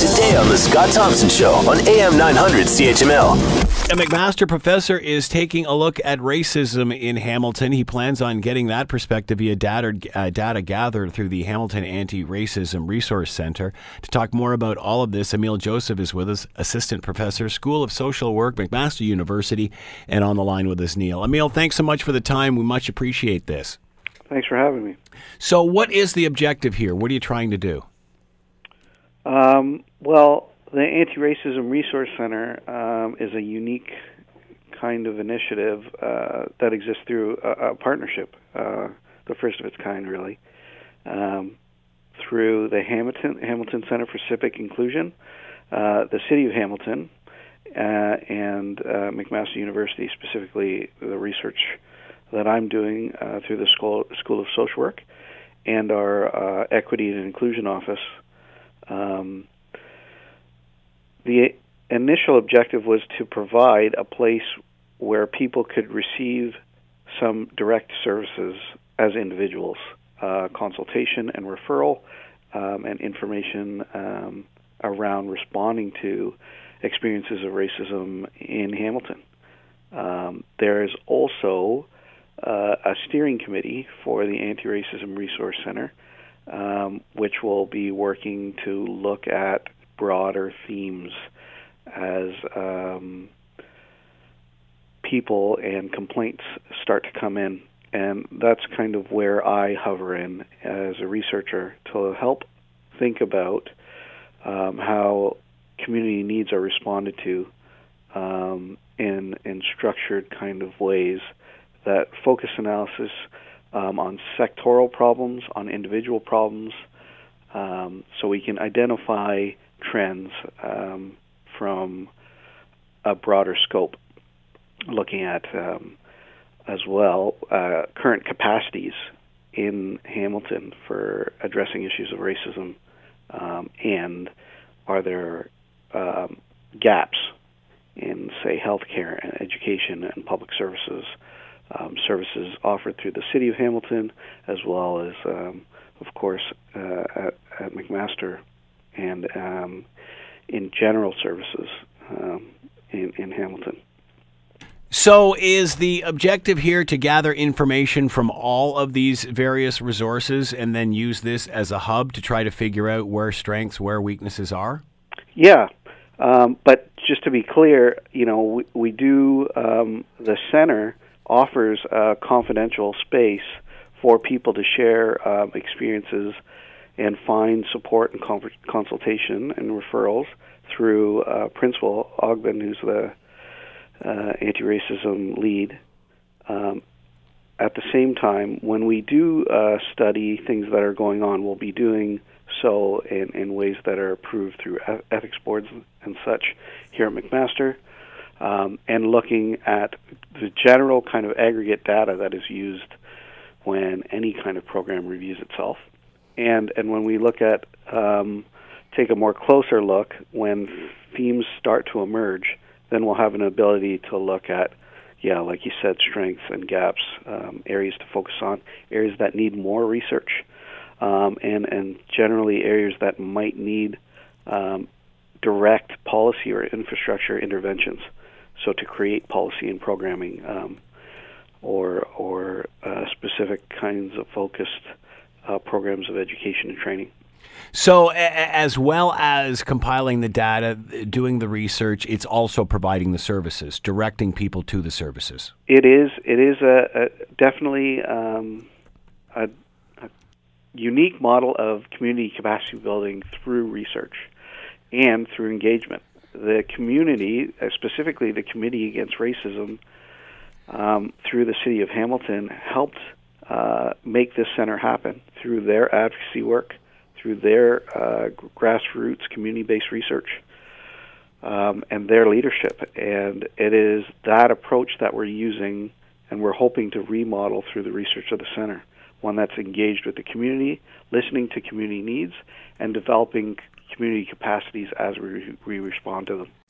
today on The Scott Thompson Show on AM 900 CHML. A McMaster professor is taking a look at racism in Hamilton. He plans on getting that perspective via data, uh, data gathered through the Hamilton Anti Racism Resource Center. To talk more about all of this, Ameil Joseph is with us, Assistant Professor, School of Social Work, McMaster University, and on the line with us, Neil. Ameil, thanks so much for the time. We much appreciate this. Thanks for having me. So, what is the objective here? What are you trying to do? Um, well, the Anti Racism Resource Center um, is a unique kind of initiative uh, that exists through a, a partnership, uh, the first of its kind, really, um, through the Hamilton Hamilton Center for Civic Inclusion, uh, the City of Hamilton, uh, and uh, McMaster University, specifically the research that I'm doing uh, through the School, School of Social Work and our Equity and Inclusion Office. Um, the initial objective was to provide a place where people could receive some direct services as individuals, uh, consultation and referral, um, and information um, around responding to experiences of racism in Hamilton. Um, there is also uh, a steering committee for the Anti Racism Resource Center um, which will be working to look at broader themes as um, people and complaints start to come in. And that's kind of where I hover in as a researcher to help think about um, how community needs are responded to um, in in structured kind of ways that focus analysis um, on sectoral problems, on individual problems, um, so we can identify trends um, from a broader scope, looking at um, as well uh, current capacities in Hamilton for addressing issues of racism, um, and are there um, gaps in, say, healthcare and education and public services um, services offered through the city of Hamilton, as well as, um, of course, uh, at, at, McMaster and um, in general services um, in, in Hamilton. So, is the objective here to gather information from all of these various resources and then use this as a hub to try to figure out where strengths, where weaknesses are? Yeah, um, but just to be clear, you know, we, we do um, the center offers a confidential space for people to share um, experiences and find support and consultation and referrals through uh, Principal Ogden, who's the uh, anti-racism lead. Um, at the same time, when we do uh, study things that are going on, we'll be doing so in, in ways that are approved through ethics boards and such here at McMaster um, and looking at the general kind of aggregate data that is used when any kind of program reviews itself. And, and when we look at, um, take a more closer look, when themes start to emerge, then we'll have an ability to look at, yeah, like you said, strengths and gaps, um, areas to focus on, areas that need more research, um, and, and generally areas that might need um, direct policy or infrastructure interventions. So to create policy and programming um, or or uh, specific kinds of focused uh, programs of education and training. So, a- as well as compiling the data, doing the research, it's also providing the services, directing people to the services. It is. It is a, a definitely um, a, a, unique model of community capacity building through research and through engagement the community, uh, specifically the Committee Against Racism, um, through the city of Hamilton, helped uh, make this center happen through their advocacy work, through their uh, grassroots community-based research, um, and their leadership. And it is that approach that we're using, and we're hoping to remodel through the research of the center. One that's engaged with the community, listening to community needs, and developing community capacities as we, we respond to them.